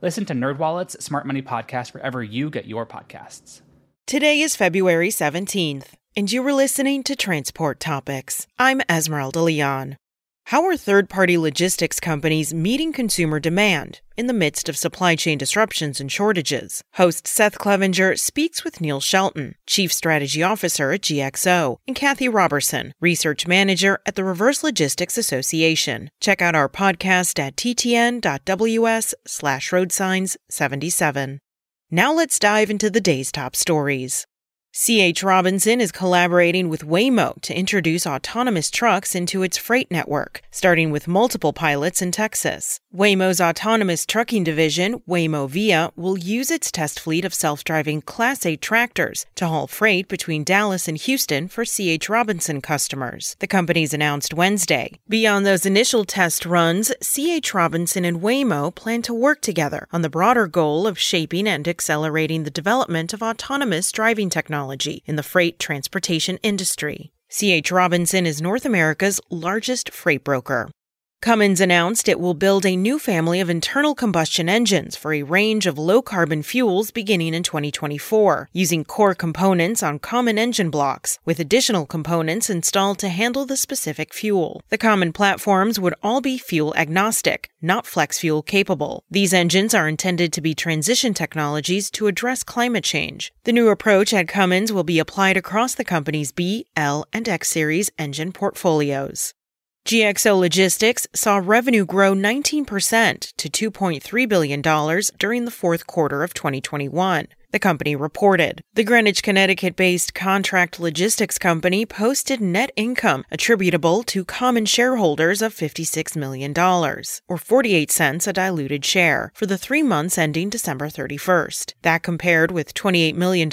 Listen to NerdWallet's Smart Money Podcast wherever you get your podcasts. Today is February 17th, and you were listening to Transport Topics. I'm Esmeralda Leon. How are third party logistics companies meeting consumer demand in the midst of supply chain disruptions and shortages? Host Seth Clevenger speaks with Neil Shelton, Chief Strategy Officer at GXO, and Kathy Robertson, Research Manager at the Reverse Logistics Association. Check out our podcast at ttn.ws slash roadsigns77. Now let's dive into the day's top stories. C.H. Robinson is collaborating with Waymo to introduce autonomous trucks into its freight network, starting with multiple pilots in Texas. Waymo's autonomous trucking division, Waymo Via, will use its test fleet of self driving Class 8 tractors to haul freight between Dallas and Houston for C.H. Robinson customers, the companies announced Wednesday. Beyond those initial test runs, C.H. Robinson and Waymo plan to work together on the broader goal of shaping and accelerating the development of autonomous driving technology technology in the freight transportation industry. C.H. Robinson is North America's largest freight broker. Cummins announced it will build a new family of internal combustion engines for a range of low carbon fuels beginning in 2024, using core components on common engine blocks, with additional components installed to handle the specific fuel. The common platforms would all be fuel agnostic, not flex fuel capable. These engines are intended to be transition technologies to address climate change. The new approach at Cummins will be applied across the company's B, L, and X series engine portfolios. GXO Logistics saw revenue grow 19% to $2.3 billion during the fourth quarter of 2021 the company reported. The Greenwich, Connecticut based contract logistics company posted net income attributable to common shareholders of $56 million, or 48 cents a diluted share, for the three months ending December 31st. That compared with $28 million,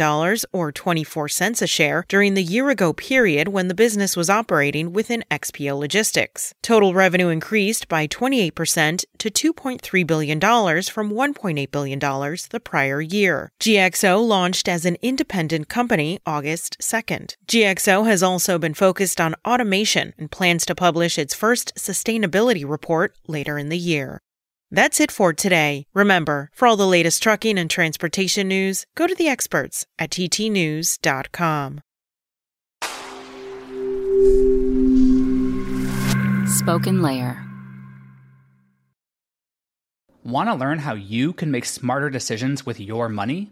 or 24 cents a share, during the year ago period when the business was operating within XPO Logistics. Total revenue increased by 28% to $2.3 billion from $1.8 billion the prior year. GXO launched as an independent company August 2nd. GXO has also been focused on automation and plans to publish its first sustainability report later in the year. That's it for today. Remember, for all the latest trucking and transportation news, go to the experts at ttnews.com. Spoken Layer. Want to learn how you can make smarter decisions with your money?